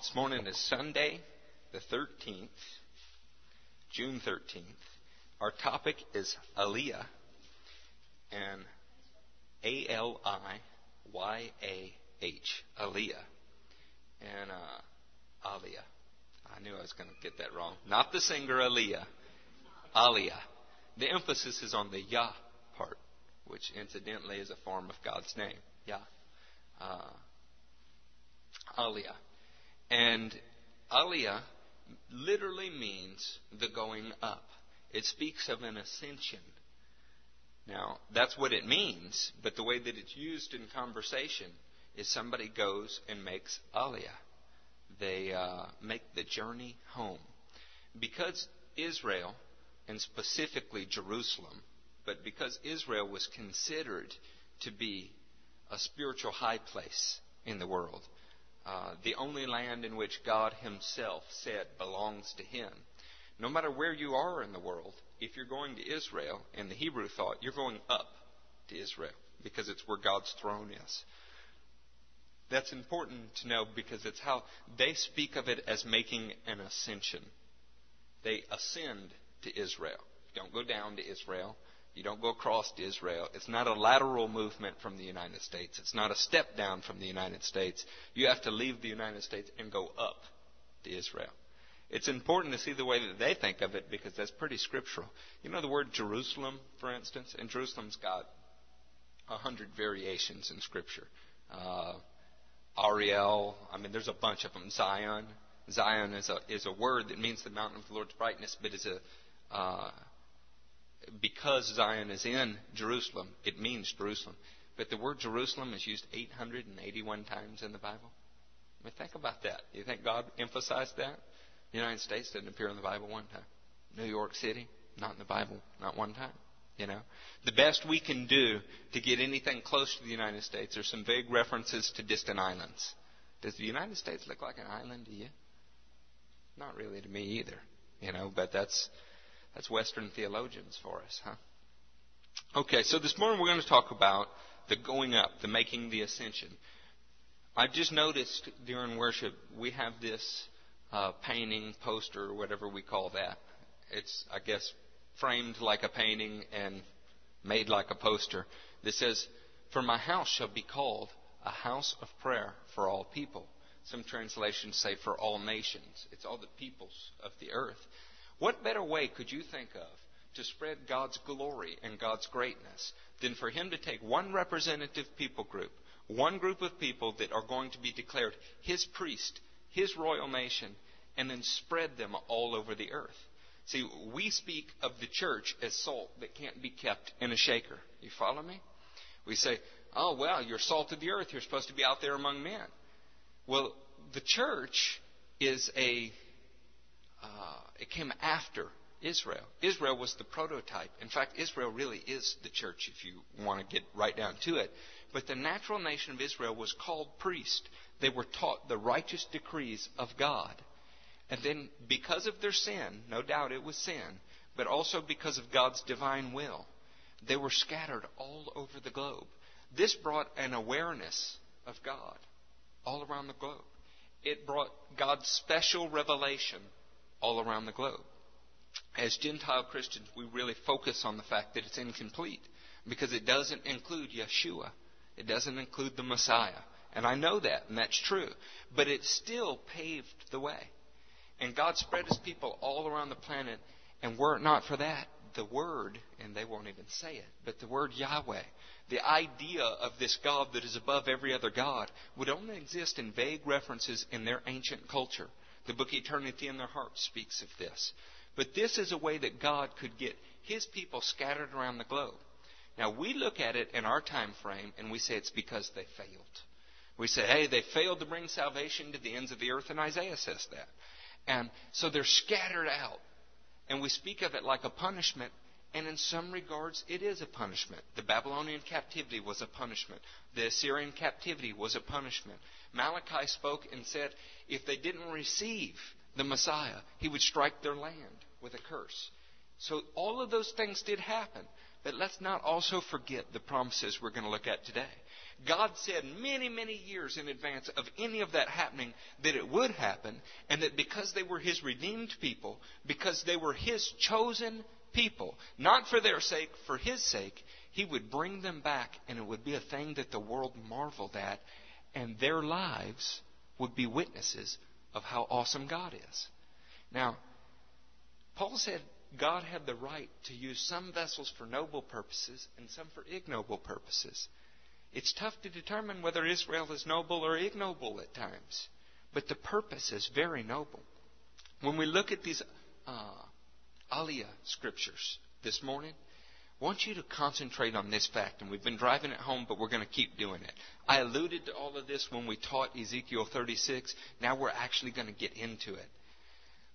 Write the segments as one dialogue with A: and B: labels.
A: This morning is Sunday, the 13th, June 13th. Our topic is Aliyah, and A L I Y A H, Aliyah. And uh, Aliyah. I knew I was going to get that wrong. Not the singer Aaliyah, Aliyah. The emphasis is on the Yah part, which incidentally is a form of God's name, Yah. Uh, Aliyah. And Aliyah literally means the going up. It speaks of an ascension. Now, that's what it means, but the way that it's used in conversation is somebody goes and makes Aliyah. They uh, make the journey home. Because Israel, and specifically Jerusalem, but because Israel was considered to be a spiritual high place in the world, uh, the only land in which God Himself said belongs to Him. No matter where you are in the world, if you're going to Israel, in the Hebrew thought, you're going up to Israel because it's where God's throne is. That's important to know because it's how they speak of it as making an ascension. They ascend to Israel. Don't go down to Israel. You don't go across to Israel. It's not a lateral movement from the United States. It's not a step down from the United States. You have to leave the United States and go up to Israel. It's important to see the way that they think of it because that's pretty scriptural. You know the word Jerusalem, for instance, and Jerusalem's got a hundred variations in Scripture. Uh, Ariel, I mean, there's a bunch of them. Zion, Zion is a is a word that means the mountain of the Lord's brightness, but is a uh, because Zion is in Jerusalem, it means Jerusalem. But the word Jerusalem is used 881 times in the Bible. I mean, think about that. You think God emphasized that? The United States didn't appear in the Bible one time. New York City, not in the Bible, not one time. You know, the best we can do to get anything close to the United States are some vague references to distant islands. Does the United States look like an island to you? Not really to me either. You know, but that's that's Western theologians for us, huh? Okay, so this morning we're going to talk about the going up, the making the ascension. I've just noticed during worship we have this uh, painting, poster, or whatever we call that. It's, I guess, framed like a painting and made like a poster that says, For my house shall be called a house of prayer for all people. Some translations say for all nations. It's all the peoples of the earth. What better way could you think of to spread God's glory and God's greatness than for Him to take one representative people group, one group of people that are going to be declared His priest, His royal nation, and then spread them all over the earth? See, we speak of the church as salt that can't be kept in a shaker. You follow me? We say, oh, well, you're salt of the earth. You're supposed to be out there among men. Well, the church is a uh, it came after Israel. Israel was the prototype. In fact, Israel really is the church if you want to get right down to it. But the natural nation of Israel was called priest. They were taught the righteous decrees of God. And then, because of their sin, no doubt it was sin, but also because of God's divine will, they were scattered all over the globe. This brought an awareness of God all around the globe. It brought God's special revelation all around the globe. As Gentile Christians, we really focus on the fact that it's incomplete because it doesn't include Yeshua. It doesn't include the Messiah. And I know that, and that's true. But it still paved the way. And God spread his people all around the planet, and were it not for that, the word, and they won't even say it, but the word Yahweh, the idea of this God that is above every other God, would only exist in vague references in their ancient culture. The book Eternity in Their Hearts speaks of this. But this is a way that God could get His people scattered around the globe. Now, we look at it in our time frame and we say it's because they failed. We say, hey, they failed to bring salvation to the ends of the earth, and Isaiah says that. And so they're scattered out. And we speak of it like a punishment, and in some regards, it is a punishment. The Babylonian captivity was a punishment. The Assyrian captivity was a punishment. Malachi spoke and said if they didn't receive the Messiah, he would strike their land with a curse. So all of those things did happen. But let's not also forget the promises we're going to look at today. God said many, many years in advance of any of that happening that it would happen, and that because they were His redeemed people, because they were His chosen people, not for their sake, for His sake, He would bring them back, and it would be a thing that the world marveled at, and their lives would be witnesses of how awesome God is. Now, Paul said God had the right to use some vessels for noble purposes and some for ignoble purposes. It's tough to determine whether Israel is noble or ignoble at times, but the purpose is very noble. When we look at these uh, Aliyah scriptures this morning, I want you to concentrate on this fact, and we've been driving it home, but we're going to keep doing it. I alluded to all of this when we taught Ezekiel 36. Now we're actually going to get into it.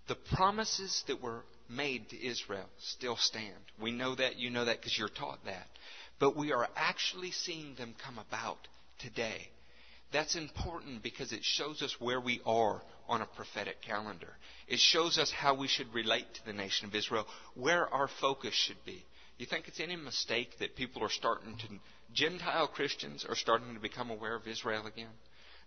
A: The promises that were made to Israel still stand. We know that, you know that because you're taught that. But we are actually seeing them come about today. That's important because it shows us where we are on a prophetic calendar. It shows us how we should relate to the nation of Israel, where our focus should be. You think it's any mistake that people are starting to, Gentile Christians are starting to become aware of Israel again?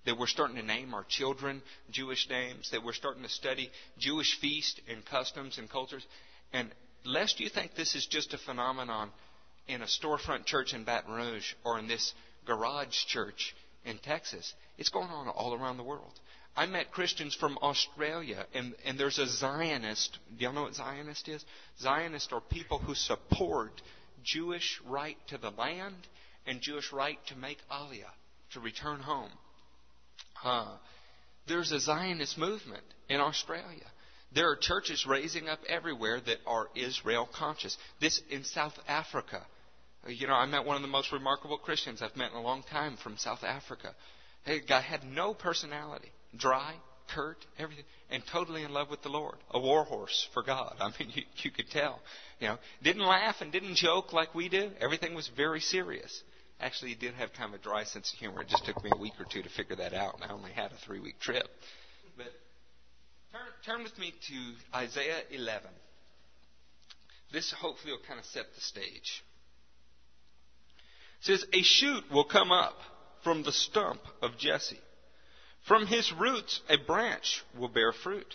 A: That we're starting to name our children Jewish names, that we're starting to study Jewish feasts and customs and cultures. And lest you think this is just a phenomenon in a storefront church in Baton Rouge or in this garage church in Texas, it's going on all around the world. I met Christians from Australia, and, and there's a Zionist. Do y'all know what Zionist is? Zionists are people who support Jewish right to the land and Jewish right to make Aliyah, to return home. Uh, there's a Zionist movement in Australia. There are churches raising up everywhere that are Israel conscious. This in South Africa. You know, I met one of the most remarkable Christians I've met in a long time from South Africa. Hey, guy had no personality dry, curt, everything, and totally in love with the Lord. A warhorse for God. I mean, you, you could tell. You know, didn't laugh and didn't joke like we do. Everything was very serious. Actually, he did have kind of a dry sense of humor. It just took me a week or two to figure that out, and I only had a three-week trip. But turn, turn with me to Isaiah 11. This hopefully will kind of set the stage. It says, A shoot will come up from the stump of Jesse from his roots, a branch will bear fruit.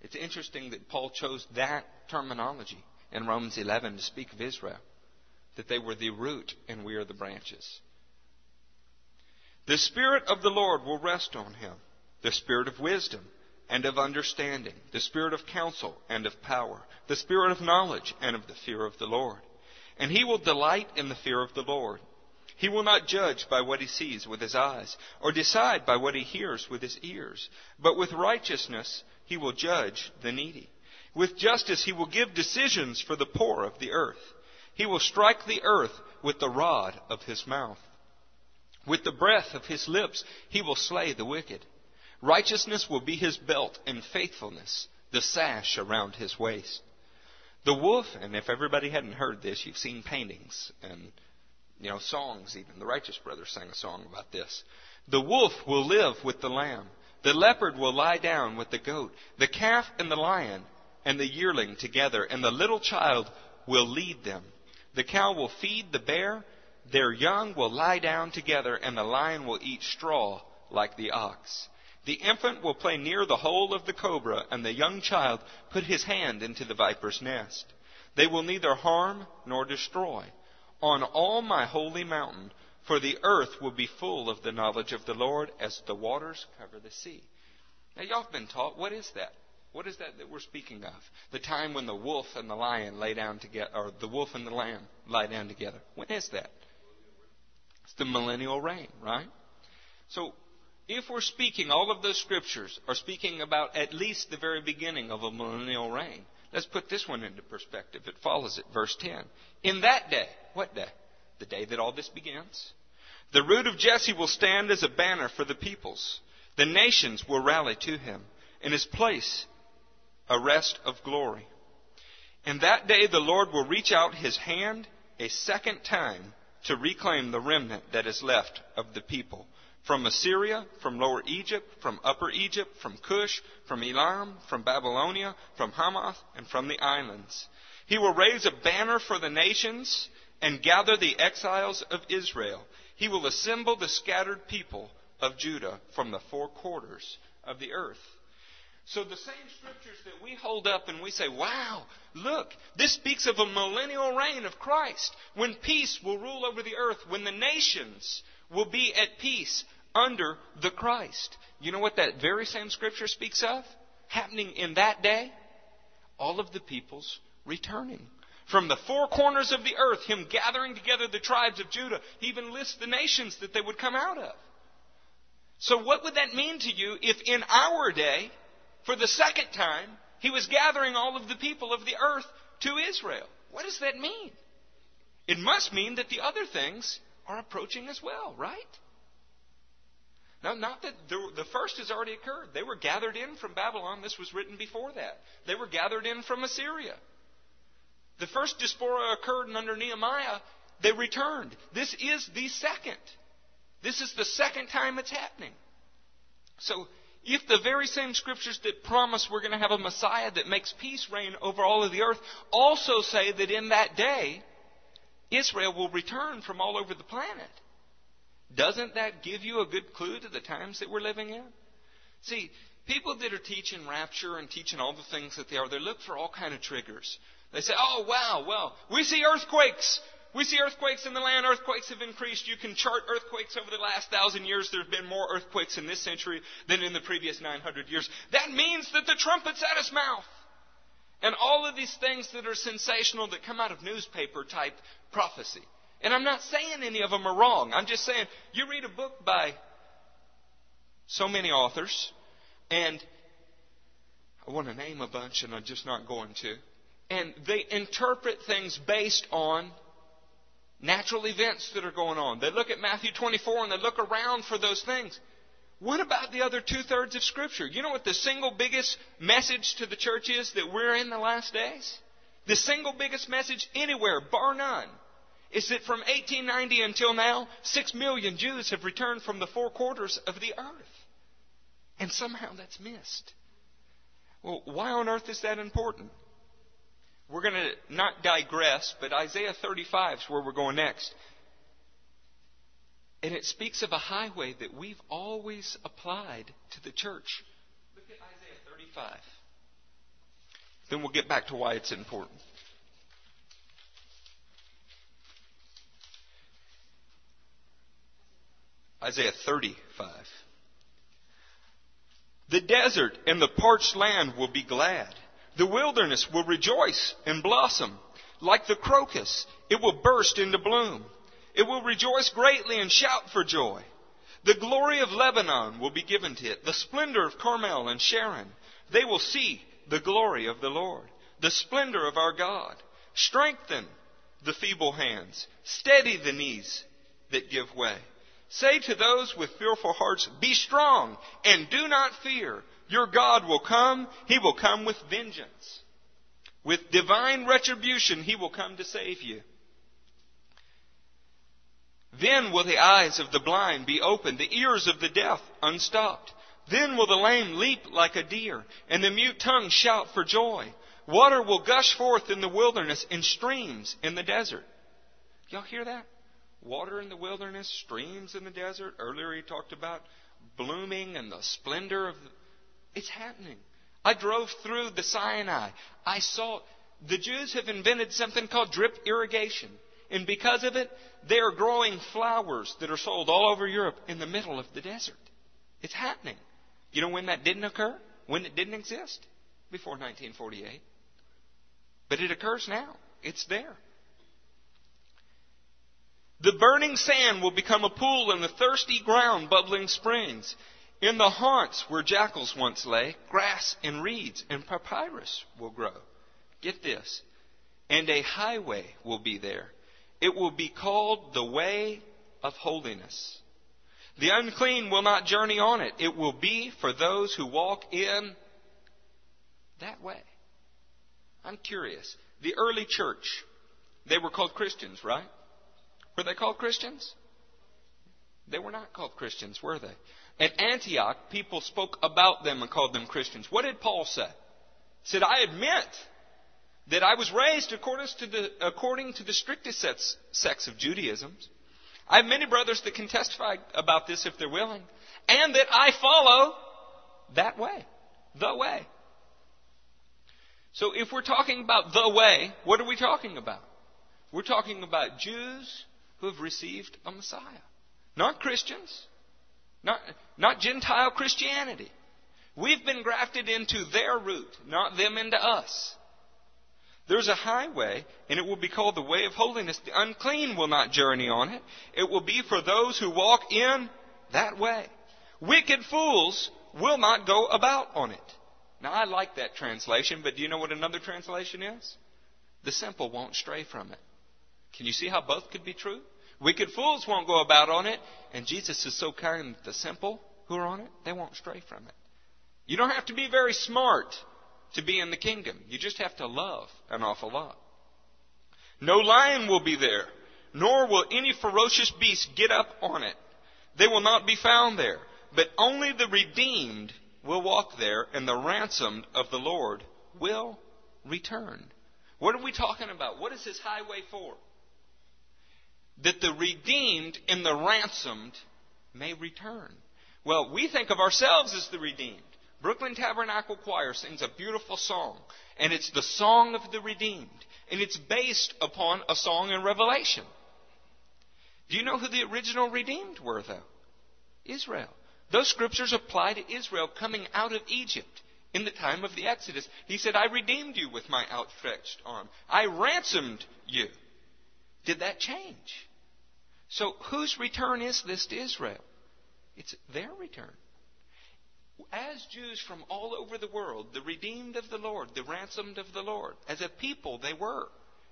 A: It's interesting that Paul chose that terminology in Romans 11 to speak of Israel, that they were the root and we are the branches. The Spirit of the Lord will rest on him, the Spirit of wisdom and of understanding, the Spirit of counsel and of power, the Spirit of knowledge and of the fear of the Lord. And he will delight in the fear of the Lord. He will not judge by what he sees with his eyes, or decide by what he hears with his ears. But with righteousness he will judge the needy. With justice he will give decisions for the poor of the earth. He will strike the earth with the rod of his mouth. With the breath of his lips he will slay the wicked. Righteousness will be his belt, and faithfulness the sash around his waist. The wolf, and if everybody hadn't heard this, you've seen paintings and you know, songs even. The Righteous Brothers sang a song about this. The wolf will live with the lamb. The leopard will lie down with the goat. The calf and the lion and the yearling together, and the little child will lead them. The cow will feed the bear. Their young will lie down together, and the lion will eat straw like the ox. The infant will play near the hole of the cobra, and the young child put his hand into the viper's nest. They will neither harm nor destroy on all my holy mountain, for the earth will be full of the knowledge of the Lord as the waters cover the sea. Now, y'all have been taught, what is that? What is that that we're speaking of? The time when the wolf and the lion lay down together, or the wolf and the lamb lie down together. When is that? It's the millennial reign, right? So, if we're speaking, all of those scriptures are speaking about at least the very beginning of a millennial reign. Let's put this one into perspective. It follows it, verse 10. In that day, what day? The day that all this begins. The root of Jesse will stand as a banner for the peoples. The nations will rally to him. In his place, a rest of glory. In that day, the Lord will reach out his hand a second time to reclaim the remnant that is left of the people from Assyria, from Lower Egypt, from Upper Egypt, from Cush, from Elam, from Babylonia, from Hamath, and from the islands. He will raise a banner for the nations and gather the exiles of Israel. He will assemble the scattered people of Judah from the four quarters of the earth. So the same scriptures that we hold up and we say, wow, look, this speaks of a millennial reign of Christ when peace will rule over the earth, when the nations will be at peace under the Christ. You know what that very same scripture speaks of? Happening in that day? All of the peoples returning. From the four corners of the earth, Him gathering together the tribes of Judah. He even lists the nations that they would come out of. So what would that mean to you if in our day, for the second time, He was gathering all of the people of the earth to Israel? What does that mean? It must mean that the other things are approaching as well, right? Now, not that the, first has already occurred. They were gathered in from Babylon. This was written before that. They were gathered in from Assyria. The first diaspora occurred under Nehemiah. They returned. This is the second. This is the second time it's happening. So, if the very same scriptures that promise we're going to have a Messiah that makes peace reign over all of the earth also say that in that day, Israel will return from all over the planet, doesn't that give you a good clue to the times that we're living in? See, people that are teaching rapture and teaching all the things that they are, they look for all kind of triggers. They say, oh wow, well, we see earthquakes. We see earthquakes in the land. Earthquakes have increased. You can chart earthquakes over the last thousand years. There have been more earthquakes in this century than in the previous 900 years. That means that the trumpet's at his mouth. And all of these things that are sensational that come out of newspaper type prophecy. And I'm not saying any of them are wrong. I'm just saying you read a book by so many authors, and I want to name a bunch, and I'm just not going to. And they interpret things based on natural events that are going on. They look at Matthew 24 and they look around for those things. What about the other two thirds of Scripture? You know what the single biggest message to the church is that we're in the last days? The single biggest message anywhere, bar none, is that from 1890 until now, six million Jews have returned from the four quarters of the earth. And somehow that's missed. Well, why on earth is that important? We're going to not digress, but Isaiah 35 is where we're going next. And it speaks of a highway that we've always applied to the church. Look at Isaiah 35. Then we'll get back to why it's important. Isaiah 35. The desert and the parched land will be glad. The wilderness will rejoice and blossom. Like the crocus, it will burst into bloom. It will rejoice greatly and shout for joy. The glory of Lebanon will be given to it, the splendor of Carmel and Sharon. They will see the glory of the Lord, the splendor of our God. Strengthen the feeble hands, steady the knees that give way. Say to those with fearful hearts, Be strong and do not fear. Your God will come. He will come with vengeance. With divine retribution, He will come to save you. Then will the eyes of the blind be opened, the ears of the deaf unstopped. Then will the lame leap like a deer, and the mute tongue shout for joy. Water will gush forth in the wilderness and streams in the desert. Y'all hear that? water in the wilderness, streams in the desert. Earlier he talked about blooming and the splendor of the, it's happening. I drove through the Sinai. I saw the Jews have invented something called drip irrigation. And because of it, they are growing flowers that are sold all over Europe in the middle of the desert. It's happening. You know when that didn't occur? When it didn't exist? Before 1948. But it occurs now. It's there. The burning sand will become a pool and the thirsty ground bubbling springs. In the haunts where jackals once lay, grass and reeds and papyrus will grow. Get this. And a highway will be there. It will be called the way of holiness. The unclean will not journey on it. It will be for those who walk in that way. I'm curious. The early church, they were called Christians, right? Were they called Christians? They were not called Christians, were they? At Antioch, people spoke about them and called them Christians. What did Paul say? He said, I admit that I was raised according to the, according to the strictest sects of Judaism. I have many brothers that can testify about this if they're willing, and that I follow that way, the way. So if we're talking about the way, what are we talking about? We're talking about Jews who have received a Messiah. Not Christians. Not, not Gentile Christianity. We've been grafted into their root, not them into us. There's a highway, and it will be called the way of holiness. The unclean will not journey on it. It will be for those who walk in that way. Wicked fools will not go about on it. Now, I like that translation, but do you know what another translation is? The simple won't stray from it. Can you see how both could be true? Wicked fools won't go about on it, and Jesus is so kind that the simple who are on it, they won't stray from it. You don't have to be very smart to be in the kingdom. You just have to love an awful lot. No lion will be there, nor will any ferocious beast get up on it. They will not be found there, but only the redeemed will walk there, and the ransomed of the Lord will return. What are we talking about? What is this highway for? That the redeemed and the ransomed may return. Well, we think of ourselves as the redeemed. Brooklyn Tabernacle Choir sings a beautiful song, and it's the song of the redeemed, and it's based upon a song in Revelation. Do you know who the original redeemed were, though? Israel. Those scriptures apply to Israel coming out of Egypt in the time of the Exodus. He said, I redeemed you with my outstretched arm. I ransomed you. Did that change? So whose return is this to Israel? It's their return. As Jews from all over the world, the redeemed of the Lord, the ransomed of the Lord, as a people they were.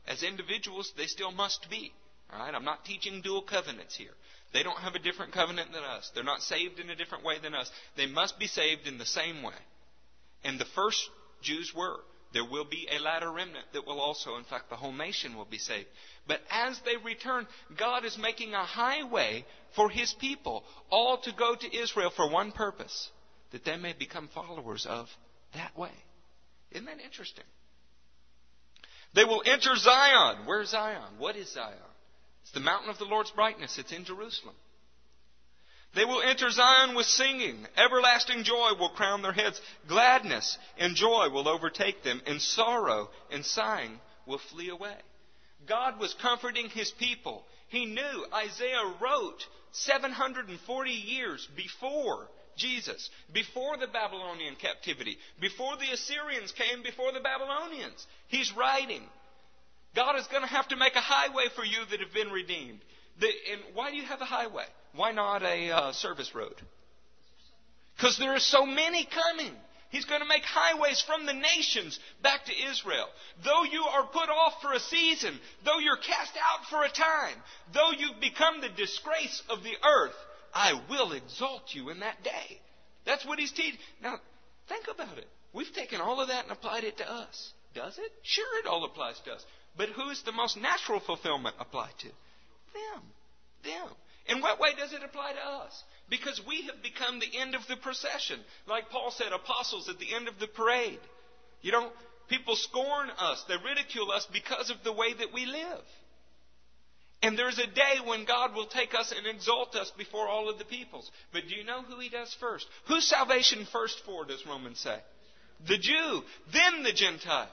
A: As individuals, they still must be. All right, I'm not teaching dual covenants here. They don't have a different covenant than us. They're not saved in a different way than us. They must be saved in the same way. And the first Jews were. There will be a latter remnant that will also, in fact, the whole nation will be saved. But as they return, God is making a highway for His people, all to go to Israel for one purpose that they may become followers of that way. Isn't that interesting? They will enter Zion. Where's Zion? What is Zion? It's the mountain of the Lord's brightness. It's in Jerusalem. They will enter Zion with singing. Everlasting joy will crown their heads. Gladness and joy will overtake them, and sorrow and sighing will flee away. God was comforting his people. He knew Isaiah wrote 740 years before Jesus, before the Babylonian captivity, before the Assyrians came before the Babylonians. He's writing. God is going to have to make a highway for you that have been redeemed. The, and why do you have a highway? Why not a uh, service road? Because there are so many coming. He's going to make highways from the nations back to Israel. Though you are put off for a season, though you're cast out for a time, though you've become the disgrace of the earth, I will exalt you in that day. That's what he's teaching. Now, think about it. We've taken all of that and applied it to us. Does it? Sure, it all applies to us. But who is the most natural fulfillment apply to? Them. Them. In what way does it apply to us? Because we have become the end of the procession. Like Paul said, apostles at the end of the parade. You know, people scorn us, they ridicule us because of the way that we live. And there's a day when God will take us and exalt us before all of the peoples. But do you know who He does first? Who's salvation first for, does Romans say? The Jew, then the Gentile.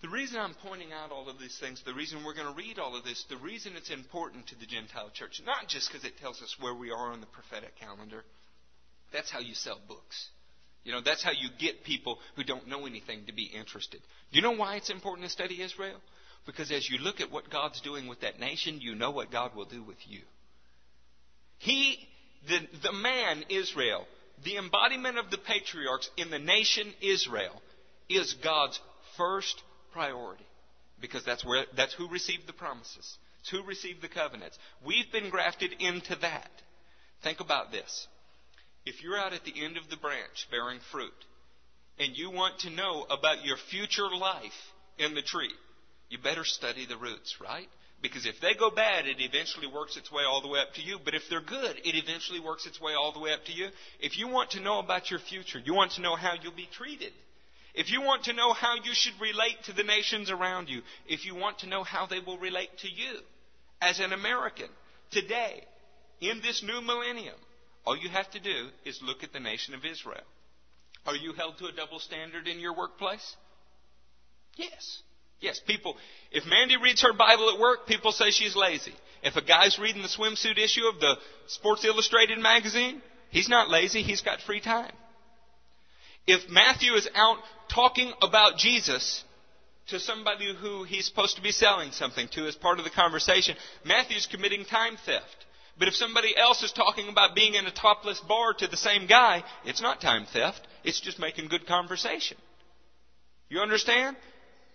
A: The reason I'm pointing out all of these things, the reason we're going to read all of this, the reason it's important to the Gentile church, not just because it tells us where we are on the prophetic calendar. That's how you sell books. You know, that's how you get people who don't know anything to be interested. Do you know why it's important to study Israel? Because as you look at what God's doing with that nation, you know what God will do with you. He, the, the man Israel, the embodiment of the patriarchs in the nation Israel, is God's first priority. Because that's where that's who received the promises. It's who received the covenants. We've been grafted into that. Think about this. If you're out at the end of the branch bearing fruit, and you want to know about your future life in the tree, you better study the roots, right? Because if they go bad, it eventually works its way all the way up to you. But if they're good, it eventually works its way all the way up to you. If you want to know about your future, you want to know how you'll be treated. If you want to know how you should relate to the nations around you, if you want to know how they will relate to you As an American, today, in this new millennium, all you have to do is look at the nation of Israel. Are you held to a double standard in your workplace? Yes. Yes, people, if Mandy reads her Bible at work, people say she's lazy. If a guy's reading the swimsuit issue of the Sports Illustrated magazine, he's not lazy, he's got free time. If Matthew is out talking about Jesus to somebody who he's supposed to be selling something to as part of the conversation, Matthew's committing time theft. But if somebody else is talking about being in a topless bar to the same guy, it's not time theft. It's just making good conversation. You understand?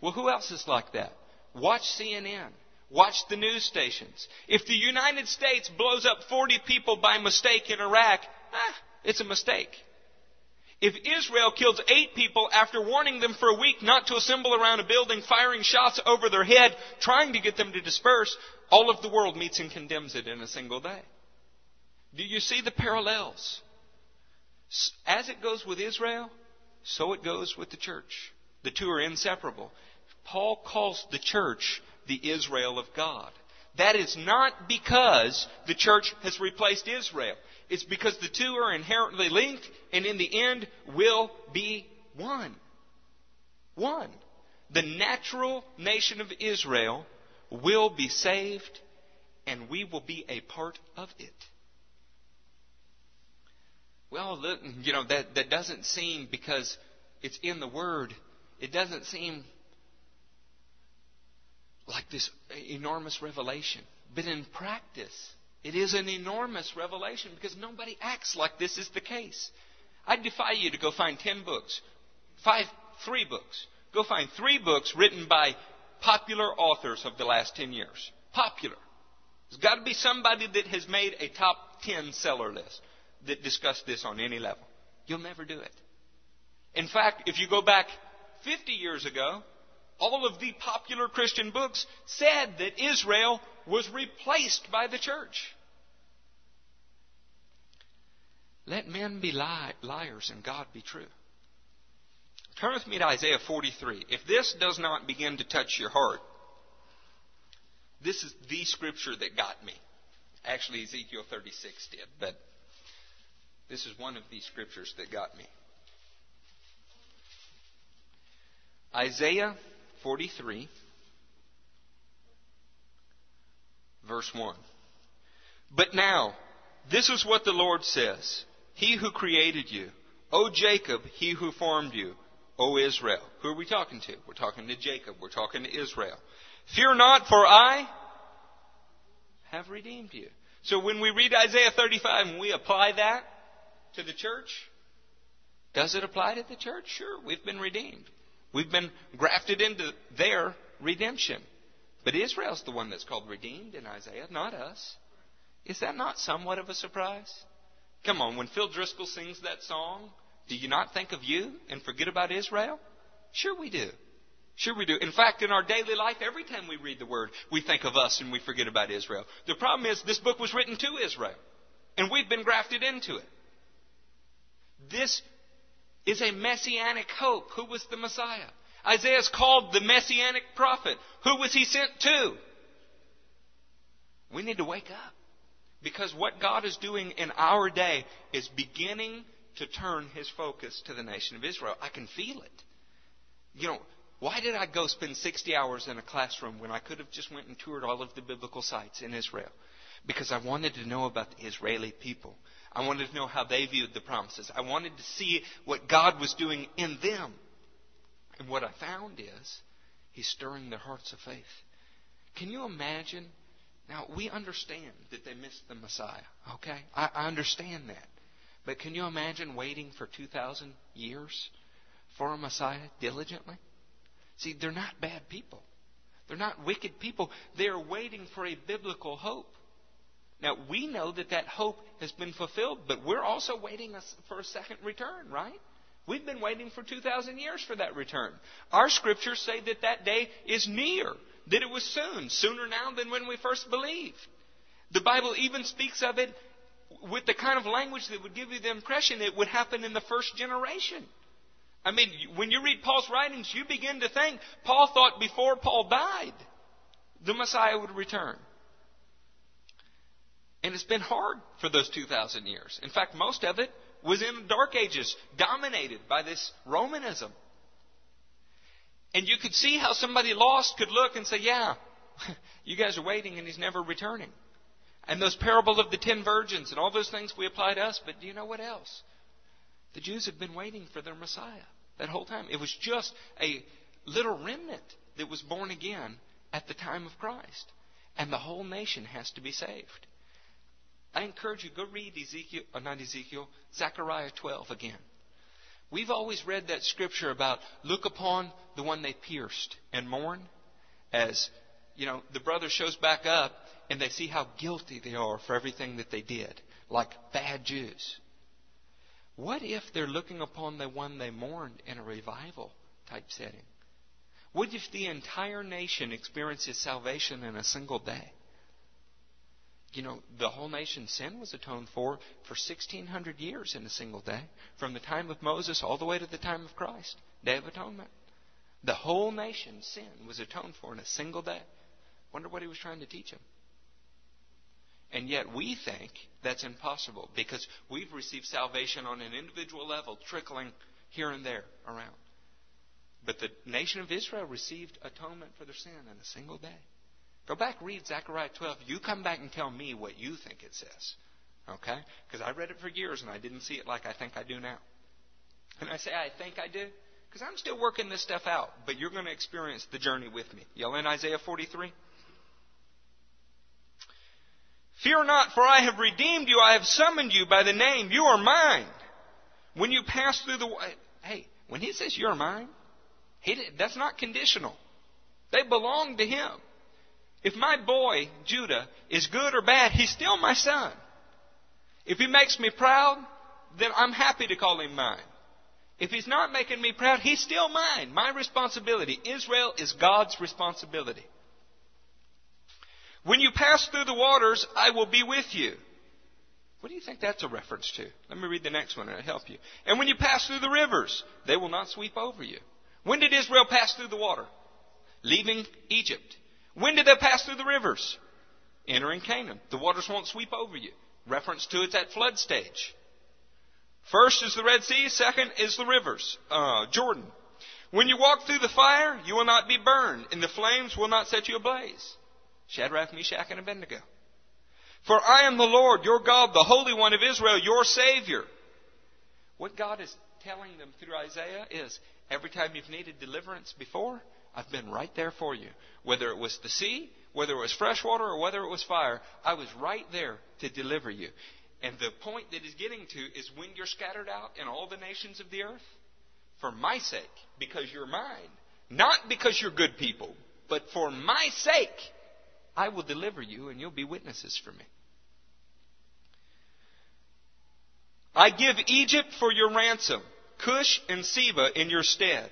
A: Well, who else is like that? Watch CNN. Watch the news stations. If the United States blows up 40 people by mistake in Iraq, ah, it's a mistake. If Israel kills eight people after warning them for a week not to assemble around a building, firing shots over their head, trying to get them to disperse, all of the world meets and condemns it in a single day. Do you see the parallels? As it goes with Israel, so it goes with the church. The two are inseparable. Paul calls the church the Israel of God. That is not because the church has replaced Israel. It's because the two are inherently linked and in the end will be one. One. The natural nation of Israel will be saved and we will be a part of it. Well, you know, that, that doesn't seem because it's in the Word, it doesn't seem this enormous revelation. But in practice, it is an enormous revelation because nobody acts like this is the case. I defy you to go find ten books, five, three books. Go find three books written by popular authors of the last ten years. Popular. There's got to be somebody that has made a top ten seller list that discussed this on any level. You'll never do it. In fact, if you go back 50 years ago, all of the popular Christian books said that Israel was replaced by the church. Let men be li- liars and God be true. Turn with me to Isaiah 43. If this does not begin to touch your heart, this is the scripture that got me. Actually, Ezekiel 36 did, but this is one of these scriptures that got me. Isaiah 43, verse 1. But now, this is what the Lord says He who created you, O Jacob, he who formed you, O Israel. Who are we talking to? We're talking to Jacob. We're talking to Israel. Fear not, for I have redeemed you. So when we read Isaiah 35 and we apply that to the church, does it apply to the church? Sure, we've been redeemed. We've been grafted into their redemption. But Israel's the one that's called redeemed in Isaiah, not us. Is that not somewhat of a surprise? Come on, when Phil Driscoll sings that song, do you not think of you and forget about Israel? Sure we do. Sure we do. In fact, in our daily life, every time we read the Word, we think of us and we forget about Israel. The problem is this book was written to Israel, and we've been grafted into it. This is a messianic hope. Who was the Messiah? Isaiah is called the messianic prophet. Who was he sent to? We need to wake up. Because what God is doing in our day is beginning to turn his focus to the nation of Israel. I can feel it. You know, why did I go spend 60 hours in a classroom when I could have just went and toured all of the biblical sites in Israel? Because I wanted to know about the Israeli people. I wanted to know how they viewed the promises. I wanted to see what God was doing in them. And what I found is, He's stirring their hearts of faith. Can you imagine? Now, we understand that they missed the Messiah, okay? I, I understand that. But can you imagine waiting for 2,000 years for a Messiah diligently? See, they're not bad people. They're not wicked people. They're waiting for a biblical hope. Now, we know that that hope has been fulfilled, but we're also waiting for a second return, right? We've been waiting for 2,000 years for that return. Our scriptures say that that day is near, that it was soon, sooner now than when we first believed. The Bible even speaks of it with the kind of language that would give you the impression it would happen in the first generation. I mean, when you read Paul's writings, you begin to think Paul thought before Paul died, the Messiah would return. And it's been hard for those 2,000 years. In fact, most of it was in the Dark Ages, dominated by this Romanism. And you could see how somebody lost could look and say, yeah, you guys are waiting and he's never returning. And those parables of the ten virgins and all those things we apply to us, but do you know what else? The Jews have been waiting for their Messiah that whole time. It was just a little remnant that was born again at the time of Christ. And the whole nation has to be saved. I encourage you, go read Ezekiel, uh, not Ezekiel, Zechariah 12 again. We've always read that scripture about look upon the one they pierced and mourn as, you know, the brother shows back up and they see how guilty they are for everything that they did, like bad Jews. What if they're looking upon the one they mourned in a revival type setting? What if the entire nation experiences salvation in a single day? You know, the whole nation's sin was atoned for for 1600 years in a single day, from the time of Moses all the way to the time of Christ, Day of Atonement. The whole nation's sin was atoned for in a single day. Wonder what he was trying to teach them. And yet we think that's impossible because we've received salvation on an individual level, trickling here and there around. But the nation of Israel received atonement for their sin in a single day. Go back, read Zechariah 12. You come back and tell me what you think it says. Okay? Because I read it for years and I didn't see it like I think I do now. And I say I think I do because I'm still working this stuff out, but you're going to experience the journey with me. Yell in Isaiah 43. Fear not, for I have redeemed you. I have summoned you by the name. You are mine. When you pass through the way, hey, when he says you're mine, he, that's not conditional. They belong to him. If my boy, Judah, is good or bad, he's still my son. If he makes me proud, then I'm happy to call him mine. If he's not making me proud, he's still mine. My responsibility. Israel is God's responsibility. When you pass through the waters, I will be with you. What do you think that's a reference to? Let me read the next one and it'll help you. And when you pass through the rivers, they will not sweep over you. When did Israel pass through the water? Leaving Egypt. When did they pass through the rivers? Entering Canaan. The waters won't sweep over you. Reference to it's at flood stage. First is the Red Sea. Second is the rivers. Uh, Jordan. When you walk through the fire, you will not be burned, and the flames will not set you ablaze. Shadrach, Meshach, and Abednego. For I am the Lord, your God, the Holy One of Israel, your Savior. What God is telling them through Isaiah is every time you've needed deliverance before, I've been right there for you. Whether it was the sea, whether it was fresh water, or whether it was fire, I was right there to deliver you. And the point that he's getting to is when you're scattered out in all the nations of the earth, for my sake, because you're mine, not because you're good people, but for my sake, I will deliver you and you'll be witnesses for me. I give Egypt for your ransom, Cush and Seba in your stead.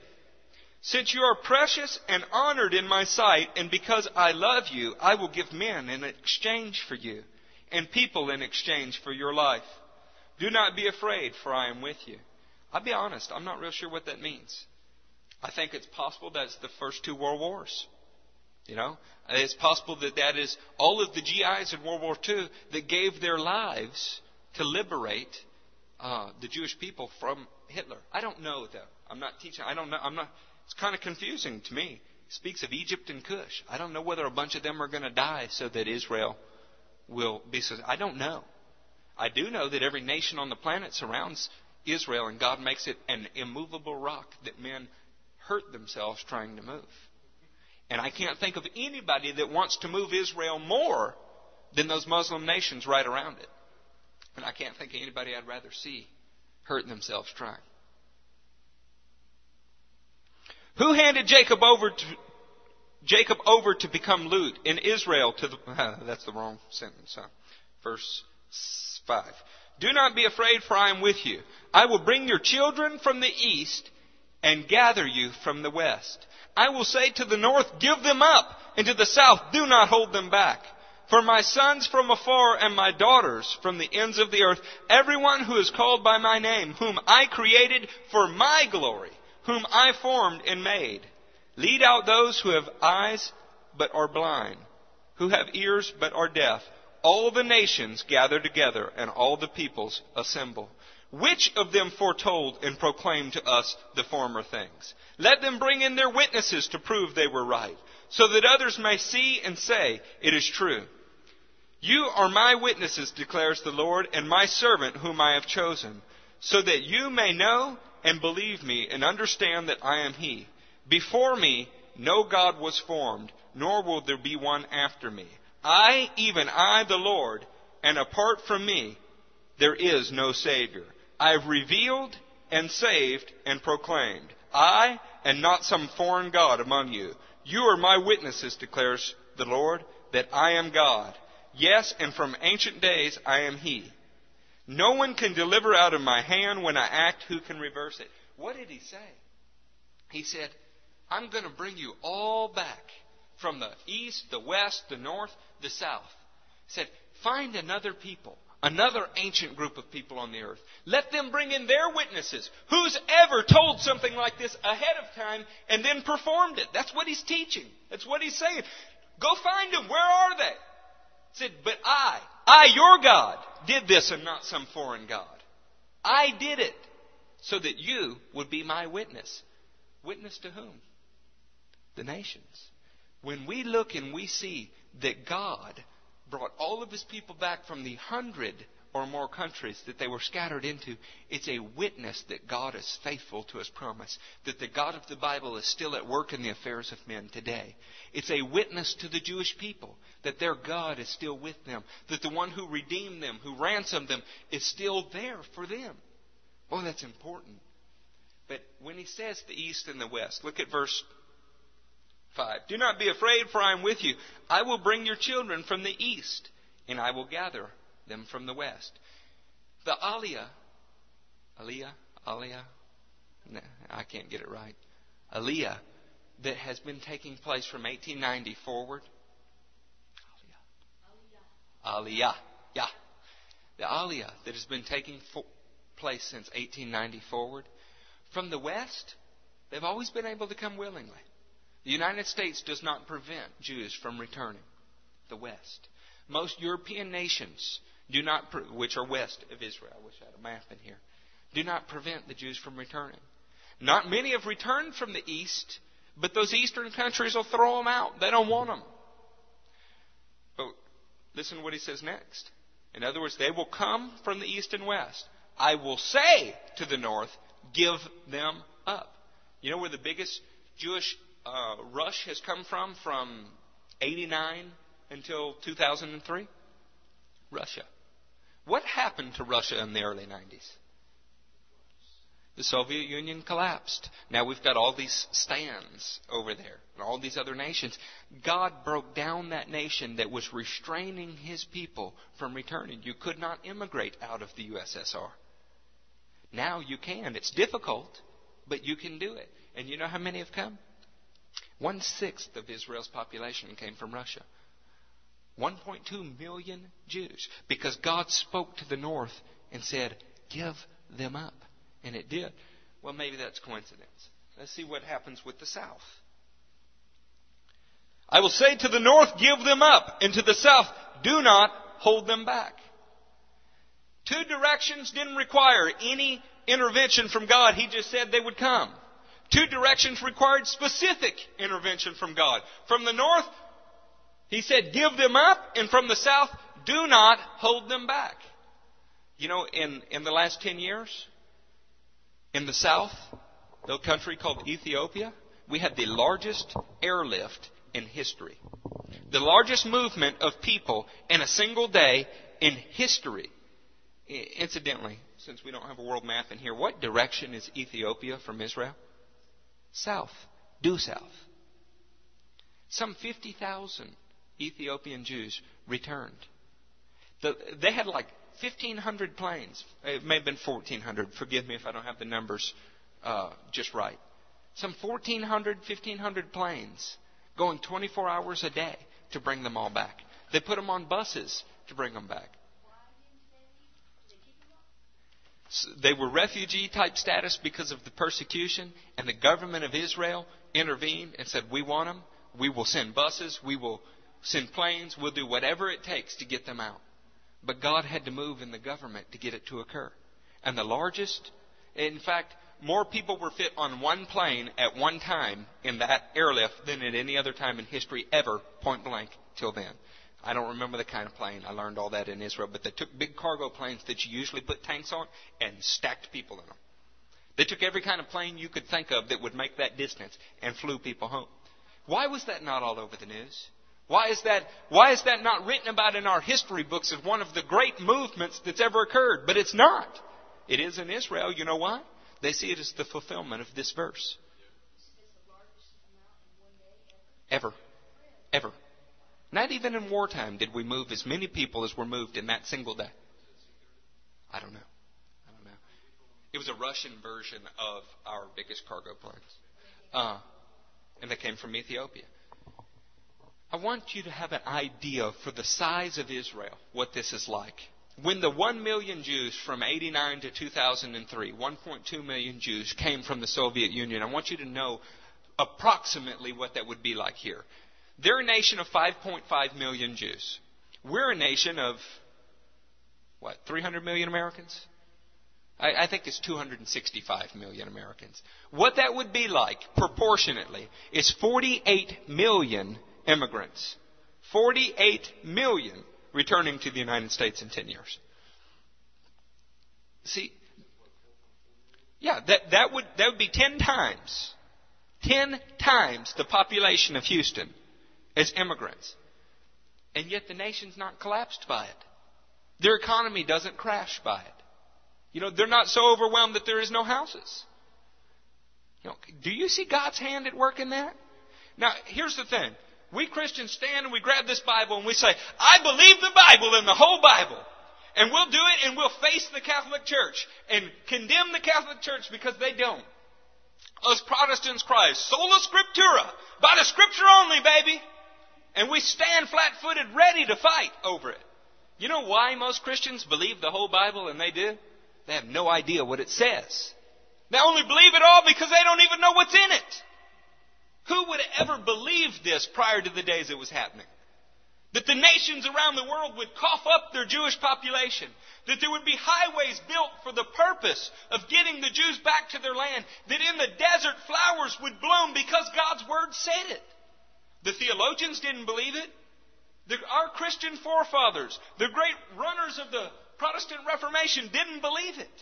A: Since you are precious and honored in my sight, and because I love you, I will give men in exchange for you, and people in exchange for your life. Do not be afraid, for I am with you. I'll be honest, I'm not real sure what that means. I think it's possible that's the first two world wars. You know, it's possible that that is all of the GIs in World War II that gave their lives to liberate uh, the Jewish people from Hitler. I don't know though. I'm not teaching. I don't know. I'm not. It's kind of confusing to me. It speaks of Egypt and Cush. I don't know whether a bunch of them are going to die so that Israel will be. I don't know. I do know that every nation on the planet surrounds Israel, and God makes it an immovable rock that men hurt themselves trying to move. And I can't think of anybody that wants to move Israel more than those Muslim nations right around it. And I can't think of anybody I'd rather see hurting themselves trying. Who handed Jacob over to Jacob over to become loot in Israel to the that's the wrong sentence, huh? Verse five. Do not be afraid, for I am with you. I will bring your children from the east and gather you from the west. I will say to the north, give them up, and to the south, do not hold them back. For my sons from afar and my daughters from the ends of the earth, everyone who is called by my name, whom I created for my glory, whom I formed and made. Lead out those who have eyes but are blind, who have ears but are deaf. all the nations gather together and all the peoples assemble. Which of them foretold and proclaimed to us the former things? Let them bring in their witnesses to prove they were right, so that others may see and say, it is true. You are my witnesses, declares the Lord, and my servant whom I have chosen, so that you may know and believe me and understand that I am He. Before me, no God was formed, nor will there be one after me. I, even I, the Lord, and apart from me, there is no Savior. I have revealed and saved and proclaimed. I, and not some foreign God among you. You are my witnesses, declares the Lord, that I am God. Yes, and from ancient days I am He. No one can deliver out of my hand when I act. Who can reverse it? What did He say? He said, I'm going to bring you all back from the east, the west, the north, the south. He said, find another people, another ancient group of people on the earth. Let them bring in their witnesses. Who's ever told something like this ahead of time and then performed it? That's what he's teaching. That's what he's saying. Go find them. Where are they? He said, but I, I, your God, did this and not some foreign God. I did it so that you would be my witness. Witness to whom? The nations. When we look and we see that God brought all of his people back from the hundred or more countries that they were scattered into, it's a witness that God is faithful to his promise, that the God of the Bible is still at work in the affairs of men today. It's a witness to the Jewish people that their God is still with them, that the one who redeemed them, who ransomed them, is still there for them. Oh, that's important. But when he says the east and the west, look at verse 5. Do not be afraid, for I am with you. I will bring your children from the east, and I will gather them from the west. The Aliyah, Aliyah, Aliyah, no, I can't get it right. Aliyah that has been taking place from 1890 forward. Aliyah. Aliyah. Yeah. The Aliyah that has been taking fo- place since 1890 forward. From the West, they've always been able to come willingly. The United States does not prevent Jews from returning. The West. Most European nations do not, which are west of Israel, I wish I had a map in here, do not prevent the Jews from returning. Not many have returned from the east, but those eastern countries will throw them out. They don't want them. But listen to what he says next. In other words, they will come from the east and west. I will say to the north, give them up. You know where the biggest Jewish uh, rush has come from from 89 until 2003? Russia. What happened to Russia in the early 90s? The Soviet Union collapsed. Now we've got all these stands over there and all these other nations. God broke down that nation that was restraining his people from returning. You could not immigrate out of the USSR. Now you can. It's difficult, but you can do it. And you know how many have come? One sixth of Israel's population came from Russia. 1.2 million Jews. Because God spoke to the north and said, Give them up. And it did. Well, maybe that's coincidence. Let's see what happens with the south. I will say to the north, Give them up. And to the south, Do not hold them back. Two directions didn't require any intervention from God. He just said they would come. Two directions required specific intervention from God. From the north, he said, give them up, and from the south, do not hold them back. You know, in, in the last 10 years, in the south, the country called Ethiopia, we had the largest airlift in history. The largest movement of people in a single day in history. Incidentally, since we don't have a world map in here, what direction is Ethiopia from Israel? south, due south. Some 50,000 Ethiopian Jews returned. The, they had like 1,500 planes. It may have been 1,400. Forgive me if I don't have the numbers uh, just right. Some 1,400, 1,500 planes going 24 hours a day to bring them all back. They put them on buses to bring them back. they were refugee type status because of the persecution, and the government of Israel intervened and said, We want them. We will send buses. We will send planes, we'll do whatever it takes to get them out. But God had to move in the government to get it to occur. And the largest, in fact, more people were fit on one plane at one time in that airlift than at any other time in history ever, point blank, till then. I don't remember the kind of plane. I learned all that in Israel. But they took big cargo planes that you usually put tanks on and stacked people in them. They took every kind of plane you could think of that would make that distance and flew people home. Why was that not all over the news? Why is that, why is that not written about in our history books as one of the great movements that's ever occurred? But it's not. It is in Israel. You know why? They see it as the fulfillment of this verse. Ever. Ever. Not even in wartime did we move as many people as were moved in that single day. I don't know. I don't know. It was a Russian version of our biggest cargo planes. Uh, and they came from Ethiopia. I want you to have an idea for the size of Israel, what this is like. When the 1 million Jews from 89 to 2003, 1.2 million Jews came from the Soviet Union, I want you to know approximately what that would be like here. They're a nation of 5.5 million Jews. We're a nation of, what, 300 million Americans? I, I, think it's 265 million Americans. What that would be like, proportionately, is 48 million immigrants. 48 million returning to the United States in 10 years. See, yeah, that, that would, that would be 10 times, 10 times the population of Houston as immigrants. And yet the nation's not collapsed by it. Their economy doesn't crash by it. You know, they're not so overwhelmed that there is no houses. You know, do you see God's hand at work in that? Now, here's the thing. We Christians stand and we grab this Bible and we say, I believe the Bible and the whole Bible. And we'll do it and we'll face the Catholic Church and condemn the Catholic Church because they don't. Us Protestants cry, sola scriptura, by the scripture only, baby. And we stand flat footed ready to fight over it. You know why most Christians believe the whole Bible and they do? They have no idea what it says. They only believe it all because they don't even know what's in it. Who would have ever believe this prior to the days it was happening? That the nations around the world would cough up their Jewish population. That there would be highways built for the purpose of getting the Jews back to their land. That in the desert flowers would bloom because God's Word said it. The theologians didn't believe it. The, our Christian forefathers, the great runners of the Protestant Reformation, didn't believe it.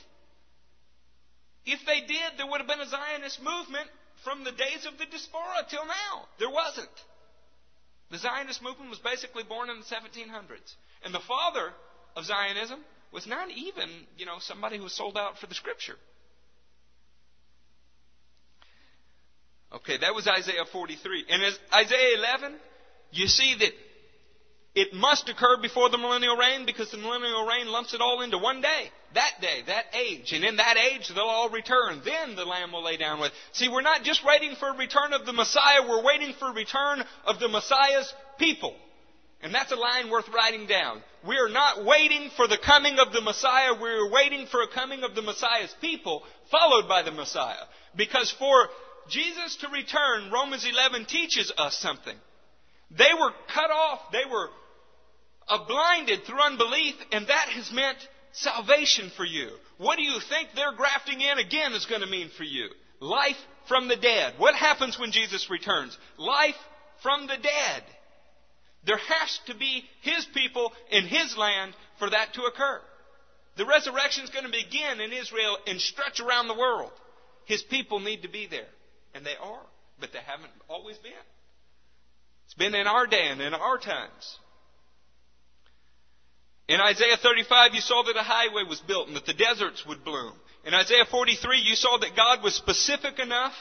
A: If they did, there would have been a Zionist movement from the days of the diaspora till now. There wasn't. The Zionist movement was basically born in the 1700s. And the father of Zionism was not even, you know, somebody who was sold out for the scripture. Okay, that was Isaiah 43. And as Isaiah 11, you see that it must occur before the millennial reign because the millennial reign lumps it all into one day. That day, that age. And in that age, they'll all return. Then the Lamb will lay down with. See, we're not just waiting for a return of the Messiah, we're waiting for a return of the Messiah's people. And that's a line worth writing down. We are not waiting for the coming of the Messiah, we're waiting for a coming of the Messiah's people, followed by the Messiah. Because for Jesus to return, Romans 11 teaches us something. They were cut off, they were blinded through unbelief, and that has meant salvation for you. What do you think their grafting in again is going to mean for you? Life from the dead. What happens when Jesus returns? Life from the dead. There has to be His people in His land for that to occur. The resurrection is going to begin in Israel and stretch around the world. His people need to be there. And they are, but they haven't always been. It's been in our day and in our times. In Isaiah 35, you saw that a highway was built and that the deserts would bloom. In Isaiah 43, you saw that God was specific enough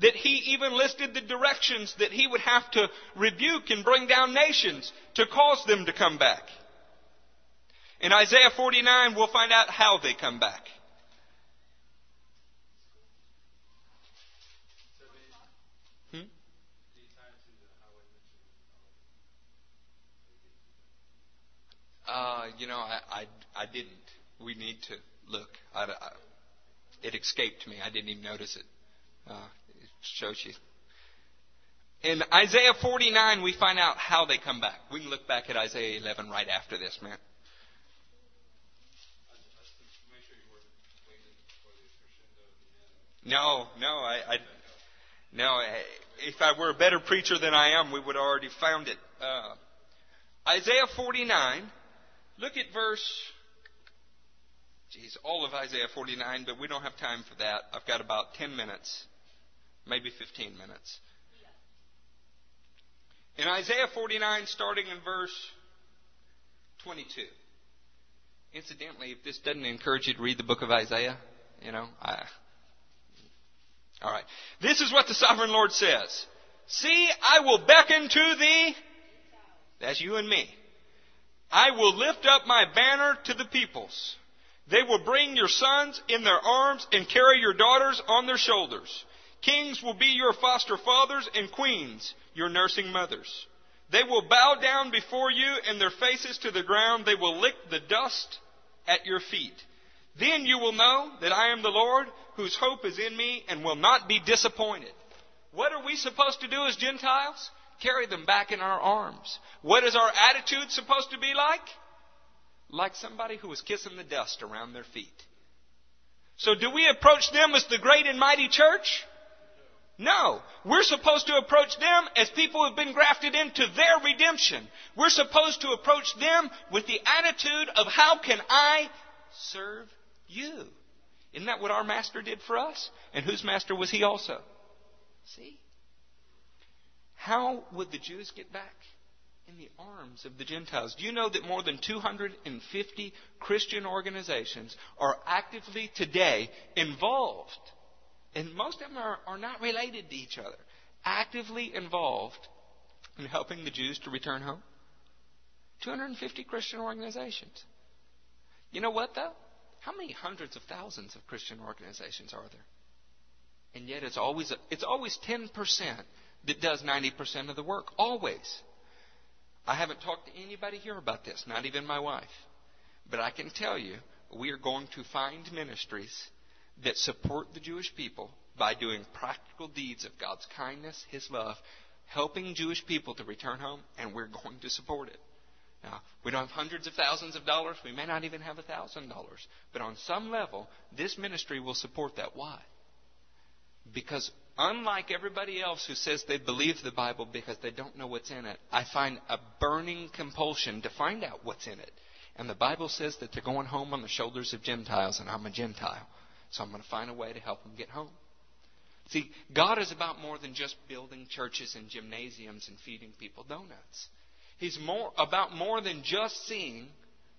A: that He even listed the directions that He would have to rebuke and bring down nations to cause them to come back. In Isaiah 49, we'll find out how they come back. Uh, you know, I, I, I didn't. We need to look. I, I, it escaped me. I didn't even notice it. Uh, it shows you. In Isaiah 49, we find out how they come back. We can look back at Isaiah 11 right after this, man. No, no, I, I no. If I were a better preacher than I am, we would have already found it. Uh, Isaiah 49. Look at verse. Geez, all of Isaiah 49, but we don't have time for that. I've got about 10 minutes, maybe 15 minutes. In Isaiah 49, starting in verse 22. Incidentally, if this doesn't encourage you to read the book of Isaiah, you know, I, all right. This is what the sovereign Lord says. See, I will beckon to thee. That's you and me. I will lift up my banner to the peoples. They will bring your sons in their arms and carry your daughters on their shoulders. Kings will be your foster fathers and queens your nursing mothers. They will bow down before you and their faces to the ground. They will lick the dust at your feet. Then you will know that I am the Lord whose hope is in me and will not be disappointed. What are we supposed to do as Gentiles? Carry them back in our arms. What is our attitude supposed to be like? Like somebody who is kissing the dust around their feet. So do we approach them as the great and mighty church? No. We're supposed to approach them as people who've been grafted into their redemption. We're supposed to approach them with the attitude of how can I serve you? Isn't that what our master did for us? And whose master was he also? See? How would the Jews get back? In the arms of the Gentiles. Do you know that more than 250 Christian organizations are actively today involved, and most of them are, are not related to each other, actively involved in helping the Jews to return home? 250 Christian organizations. You know what, though? How many hundreds of thousands of Christian organizations are there? And yet it's always, it's always 10% that does 90% of the work. Always. I haven't talked to anybody here about this, not even my wife. But I can tell you, we are going to find ministries that support the Jewish people by doing practical deeds of God's kindness, His love, helping Jewish people to return home, and we're going to support it. Now, we don't have hundreds of thousands of dollars. We may not even have a thousand dollars. But on some level, this ministry will support that. Why? Because unlike everybody else who says they believe the Bible because they don't know what's in it, I find a burning compulsion to find out what's in it. And the Bible says that they're going home on the shoulders of Gentiles, and I'm a Gentile. So I'm going to find a way to help them get home. See, God is about more than just building churches and gymnasiums and feeding people donuts. He's more about more than just seeing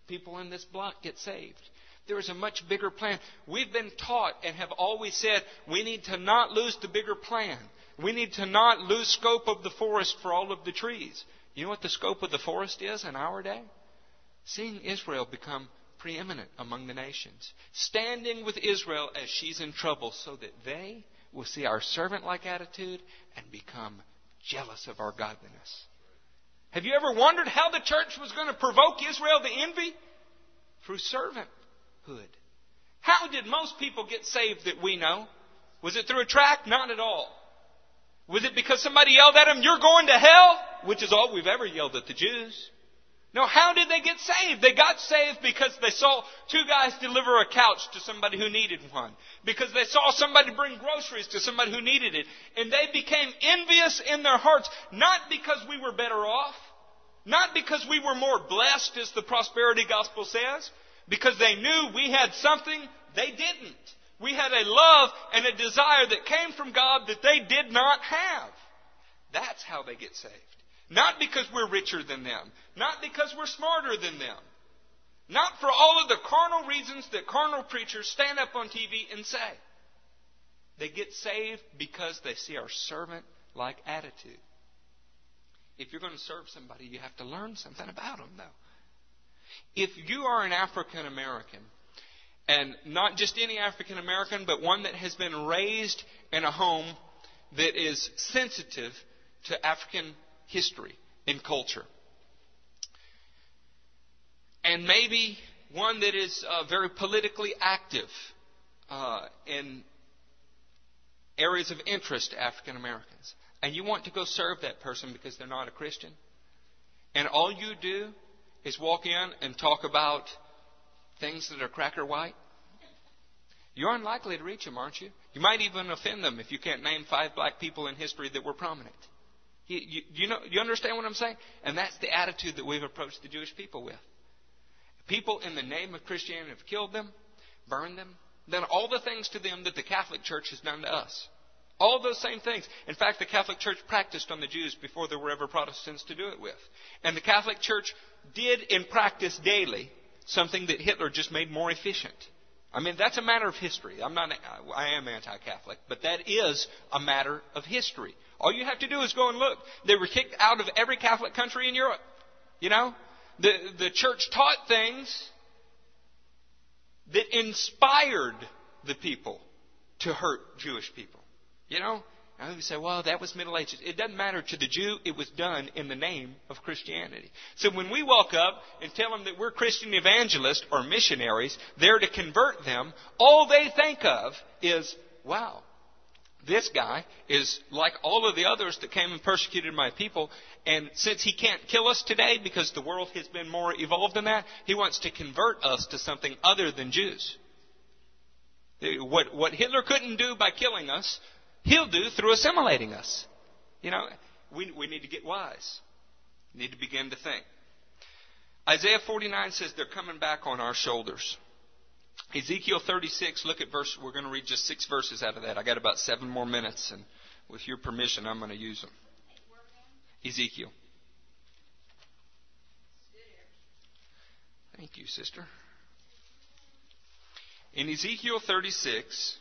A: people in this block get saved. There is a much bigger plan. We've been taught and have always said we need to not lose the bigger plan. We need to not lose scope of the forest for all of the trees. You know what the scope of the forest is in our day? Seeing Israel become preeminent among the nations. Standing with Israel as she's in trouble so that they will see our servant like attitude and become jealous of our godliness. Have you ever wondered how the church was going to provoke Israel to envy? Through servanthood. How did most people get saved that we know? Was it through a tract? Not at all. Was it because somebody yelled at them, you're going to hell? Which is all we've ever yelled at the Jews. No, how did they get saved? They got saved because they saw two guys deliver a couch to somebody who needed one. Because they saw somebody bring groceries to somebody who needed it. And they became envious in their hearts, not because we were better off, not because we were more blessed, as the prosperity gospel says, because they knew we had something they didn't. We had a love and a desire that came from God that they did not have. That's how they get saved. Not because we're richer than them. Not because we're smarter than them. Not for all of the carnal reasons that carnal preachers stand up on TV and say. They get saved because they see our servant like attitude. If you're going to serve somebody, you have to learn something about them, though. If you are an African American, and not just any African American, but one that has been raised in a home that is sensitive to African history and culture. And maybe one that is uh, very politically active uh, in areas of interest to African Americans. and you want to go serve that person because they're not a Christian, and all you do is walk in and talk about things that are cracker white, you're unlikely to reach them, aren't you? You might even offend them if you can't name five black people in history that were prominent. You, you, you, know, you understand what I'm saying? And that's the attitude that we've approached the Jewish people with. People in the name of Christianity have killed them, burned them, done all the things to them that the Catholic Church has done to us. All those same things. In fact, the Catholic Church practiced on the Jews before there were ever Protestants to do it with. And the Catholic Church did in practice daily something that Hitler just made more efficient. I mean, that's a matter of history. I'm not, I am anti-Catholic, but that is a matter of history. All you have to do is go and look. They were kicked out of every Catholic country in Europe. You know? The, the church taught things that inspired the people to hurt Jewish people. You know? Now you say, well, that was Middle Ages. It doesn't matter to the Jew. It was done in the name of Christianity. So when we walk up and tell them that we're Christian evangelists or missionaries, there to convert them, all they think of is, wow, this guy is like all of the others that came and persecuted my people. And since he can't kill us today because the world has been more evolved than that, he wants to convert us to something other than Jews. What, what Hitler couldn't do by killing us, he'll do through assimilating us. You know, we, we need to get wise. We need to begin to think. Isaiah 49 says they're coming back on our shoulders. Ezekiel 36, look at verse, we're going to read just six verses out of that. I got about seven more minutes, and with your permission, I'm going to use them. Ezekiel. Thank you, sister. In Ezekiel 36,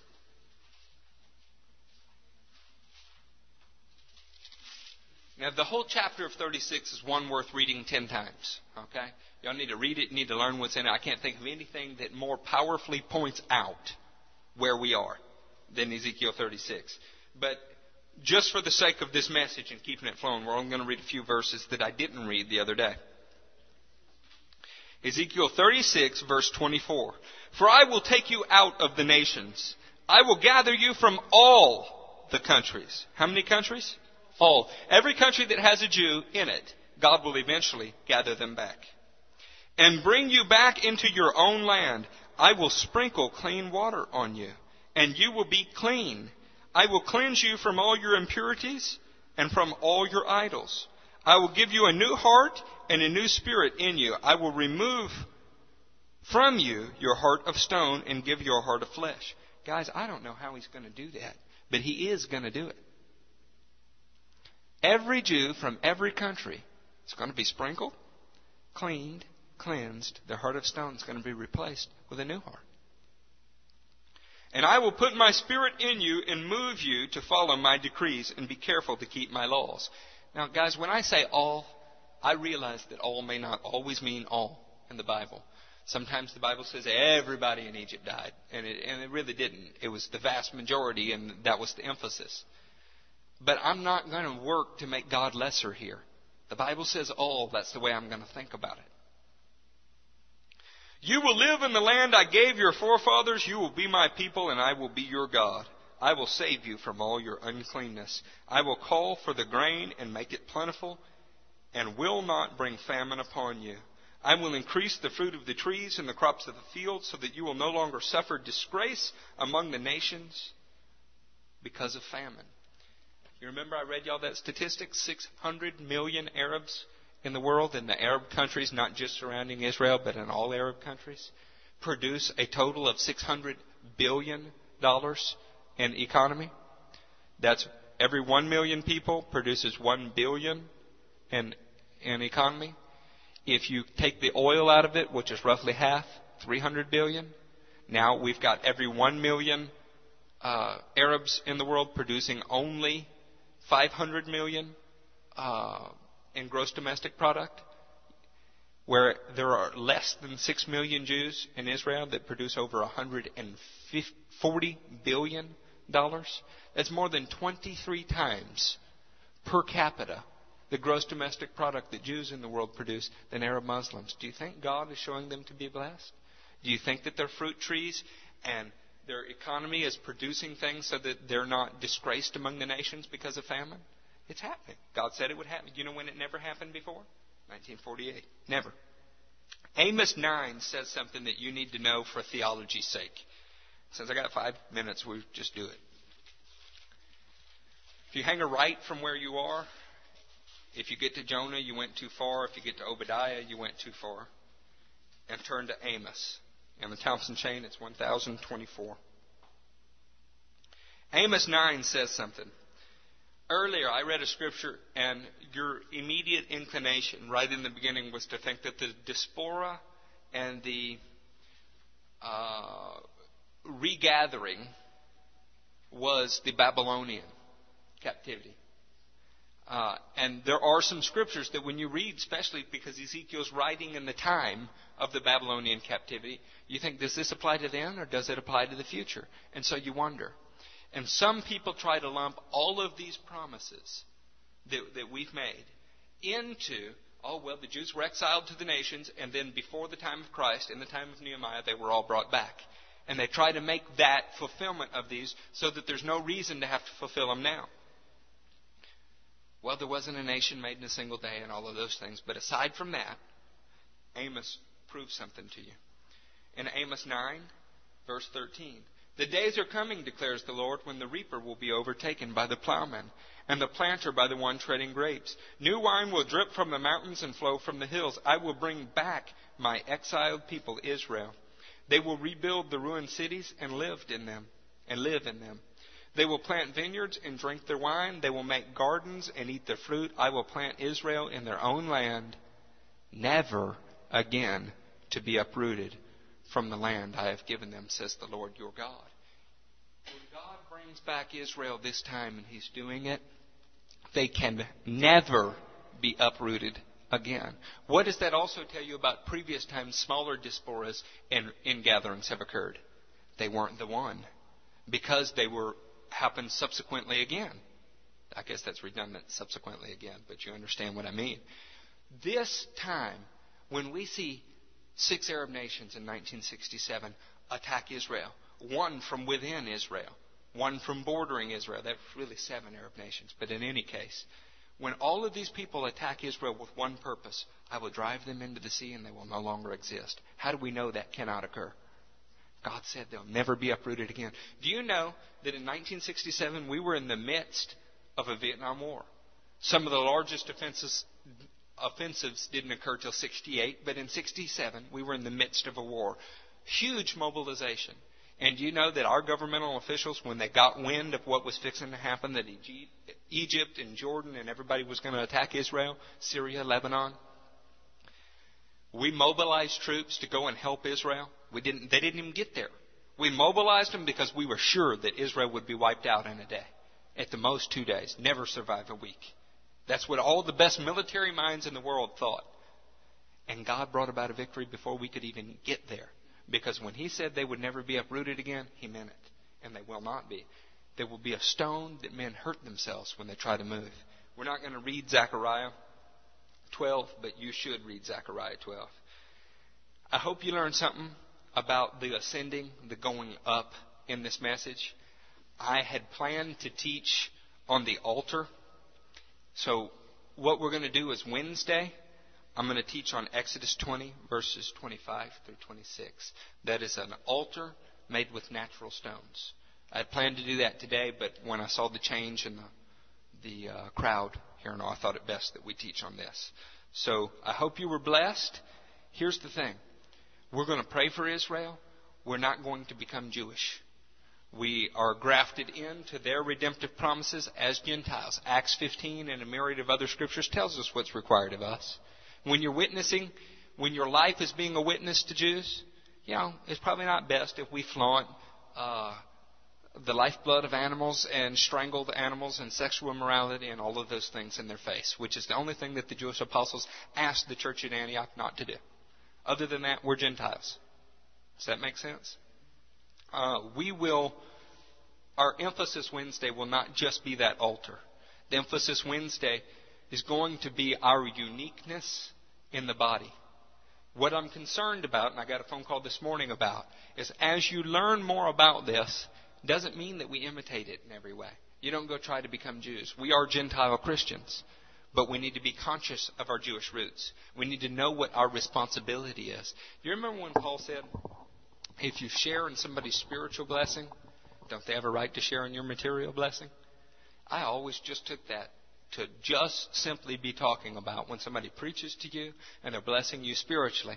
A: now the whole chapter of 36 is one worth reading ten times. Okay? Y'all need to read it, need to learn what's in it. I can't think of anything that more powerfully points out where we are than Ezekiel 36. But just for the sake of this message and keeping it flowing, we're only going to read a few verses that I didn't read the other day. Ezekiel 36 verse 24. For I will take you out of the nations. I will gather you from all the countries. How many countries? All. Every country that has a Jew in it, God will eventually gather them back and bring you back into your own land. I will sprinkle clean water on you, and you will be clean. I will cleanse you from all your impurities and from all your idols. I will give you a new heart and a new spirit in you. I will remove from you your heart of stone and give you a heart of flesh. Guys, I don't know how he's going to do that, but he is going to do it. Every Jew from every country is going to be sprinkled, cleaned, cleansed, their heart of stone is going to be replaced with a new heart. And I will put my spirit in you and move you to follow my decrees and be careful to keep my laws. Now, guys, when I say all, I realize that all may not always mean all in the Bible. Sometimes the Bible says everybody in Egypt died, and it, and it really didn't. It was the vast majority, and that was the emphasis. But I'm not going to work to make God lesser here. The Bible says all, that's the way I'm going to think about it. You will live in the land I gave your forefathers. You will be my people, and I will be your God. I will save you from all your uncleanness. I will call for the grain and make it plentiful, and will not bring famine upon you. I will increase the fruit of the trees and the crops of the field, so that you will no longer suffer disgrace among the nations because of famine. You remember I read y'all that statistic? 600 million Arabs in the world, in the Arab countries, not just surrounding Israel, but in all Arab countries, produce a total of $600 billion in economy. That's every 1 million people produces 1 billion in, in economy. If you take the oil out of it, which is roughly half, 300 billion, now we've got every 1 million uh, Arabs in the world producing only 500 million uh, in gross domestic product, where there are less than 6 million Jews in Israel that produce over 140 billion dollars. That's more than 23 times per capita the gross domestic product that Jews in the world produce than Arab Muslims. Do you think God is showing them to be blessed? Do you think that their fruit trees and their economy is producing things so that they're not disgraced among the nations because of famine? It's happening. God said it would happen. You know when it never happened before? 1948. Never. Amos 9 says something that you need to know for theology's sake. Since I got five minutes, we'll just do it. If you hang a right from where you are, if you get to Jonah, you went too far. If you get to Obadiah, you went too far. And turn to Amos. In the Thompson chain, it's 1024. Amos 9 says something. Earlier, I read a scripture, and your immediate inclination right in the beginning was to think that the diaspora and the uh, regathering was the Babylonian captivity. Uh, and there are some scriptures that when you read, especially because Ezekiel's writing in the time of the Babylonian captivity, you think, does this apply to then or does it apply to the future? And so you wonder. And some people try to lump all of these promises that, that we've made into, oh, well, the Jews were exiled to the nations, and then before the time of Christ, in the time of Nehemiah, they were all brought back. And they try to make that fulfillment of these so that there's no reason to have to fulfill them now. Well, there wasn't a nation made in a single day and all of those things. But aside from that, Amos proves something to you. In Amos 9, verse 13, the days are coming, declares the Lord, when the reaper will be overtaken by the plowman, and the planter by the one treading grapes. New wine will drip from the mountains and flow from the hills. I will bring back my exiled people, Israel. They will rebuild the ruined cities and lived in them, and live in them. They will plant vineyards and drink their wine. They will make gardens and eat their fruit. I will plant Israel in their own land, never again to be uprooted from the land I have given them, says the Lord your God. When God brings back Israel this time, and He's doing it, they can never be uprooted again. What does that also tell you about previous times smaller diasporas and ingatherings have occurred? They weren't the one because they were happened subsequently again. I guess that's redundant, subsequently again, but you understand what I mean. This time, when we see six Arab nations in 1967 attack Israel, one from within Israel, one from bordering Israel, that's really seven Arab nations, but in any case, when all of these people attack Israel with one purpose, I will drive them into the sea and they will no longer exist. How do we know that cannot occur? God said they'll never be uprooted again. Do you know that in 1967 we were in the midst of a Vietnam War? Some of the largest offenses, offensives didn't occur till 68, but in 67 we were in the midst of a war. Huge mobilization. And you know that our governmental officials, when they got wind of what was fixing to happen, that Egypt and Jordan and everybody was going to attack Israel, Syria, Lebanon, we mobilized troops to go and help Israel. We didn't, they didn't even get there. We mobilized them because we were sure that Israel would be wiped out in a day. At the most, two days. Never survive a week. That's what all the best military minds in the world thought. And God brought about a victory before we could even get there. Because when He said they would never be uprooted again, He meant it. And they will not be. There will be a stone that men hurt themselves when they try to move. We're not going to read Zechariah 12, but you should read Zechariah 12. I hope you learned something about the ascending, the going up in this message. I had planned to teach on the altar. So what we're going to do is Wednesday, I'm going to teach on Exodus 20, verses 25 through 26. That is an altar made with natural stones. I had planned to do that today, but when I saw the change in the, the uh, crowd here now, I thought it best that we teach on this. So I hope you were blessed. Here's the thing. We're going to pray for Israel. We're not going to become Jewish. We are grafted into their redemptive promises as Gentiles. Acts 15 and a myriad of other scriptures tells us what's required of us. When you're witnessing, when your life is being a witness to Jews, you know, it's probably not best if we flaunt uh, the lifeblood of animals and strangled animals and sexual immorality and all of those things in their face, which is the only thing that the Jewish apostles asked the church at Antioch not to do. Other than that, we're Gentiles. Does that make sense? Uh, we will, our emphasis Wednesday will not just be that altar. The emphasis Wednesday is going to be our uniqueness in the body. What I'm concerned about, and I got a phone call this morning about, is as you learn more about this, doesn't mean that we imitate it in every way. You don't go try to become Jews. We are Gentile Christians, but we need to be conscious of our Jewish roots. We need to know what our responsibility is. Do You remember when Paul said, if you share in somebody's spiritual blessing, don't they have a right to share in your material blessing? I always just took that to just simply be talking about when somebody preaches to you and they're blessing you spiritually,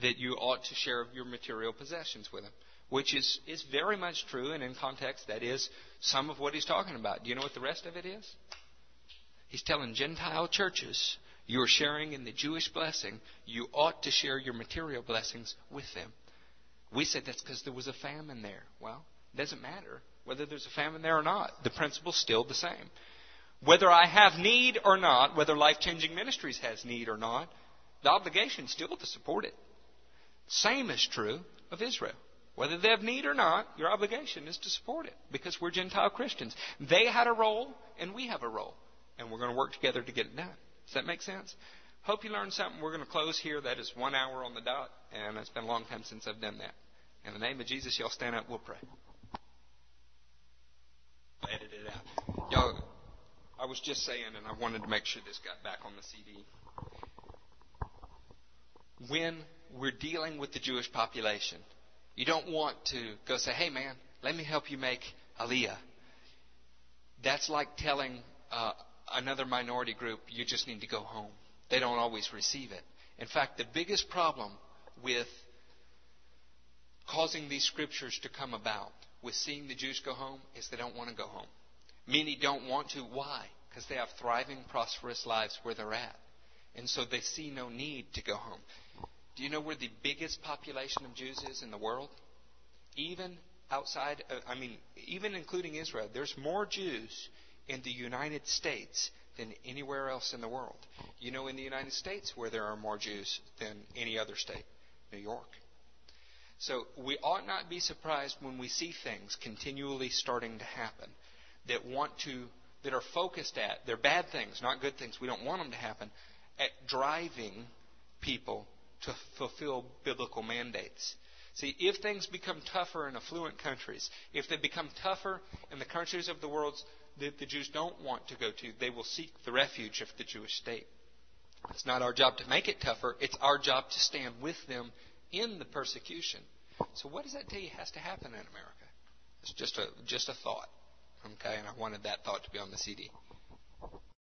A: that you ought to share your material possessions with them. Which is, is very much true, and in context, that is some of what he's talking about. Do you know what the rest of it is? He's telling Gentile churches, you are sharing in the Jewish blessing, you ought to share your material blessings with them. We said that's because there was a famine there. Well, it doesn't matter whether there's a famine there or not. The principle's still the same. Whether I have need or not, whether Life Changing Ministries has need or not, the obligation is still to support it. Same is true of Israel. Whether they have need or not, your obligation is to support it because we're Gentile Christians. They had a role and we have a role, and we're going to work together to get it done. Does that make sense? Hope you learned something. We're going to close here. That is one hour on the dot, and it's been a long time since I've done that. In the name of Jesus, y'all stand up. We'll pray. Edit it out. Y'all, I was just saying, and I wanted to make sure this got back on the CD. When we're dealing with the Jewish population, you don't want to go say, hey man, let me help you make Aliyah. That's like telling uh, another minority group, you just need to go home. They don't always receive it. In fact, the biggest problem with causing these scriptures to come about, with seeing the Jews go home, is they don't want to go home. Many don't want to. Why? Because they have thriving, prosperous lives where they're at. And so they see no need to go home. Do you know where the biggest population of Jews is in the world? Even outside, I mean, even including Israel, there's more Jews in the United States than anywhere else in the world. You know, in the United States, where there are more Jews than any other state, New York. So we ought not be surprised when we see things continually starting to happen that want to, that are focused at, they're bad things, not good things. We don't want them to happen, at driving people to fulfill biblical mandates. See, if things become tougher in affluent countries, if they become tougher in the countries of the world that the Jews don't want to go to, they will seek the refuge of the Jewish state. It's not our job to make it tougher, it's our job to stand with them in the persecution. So, what does that tell you has to happen in America? It's just a, just a thought. Okay, and I wanted that thought to be on the CD.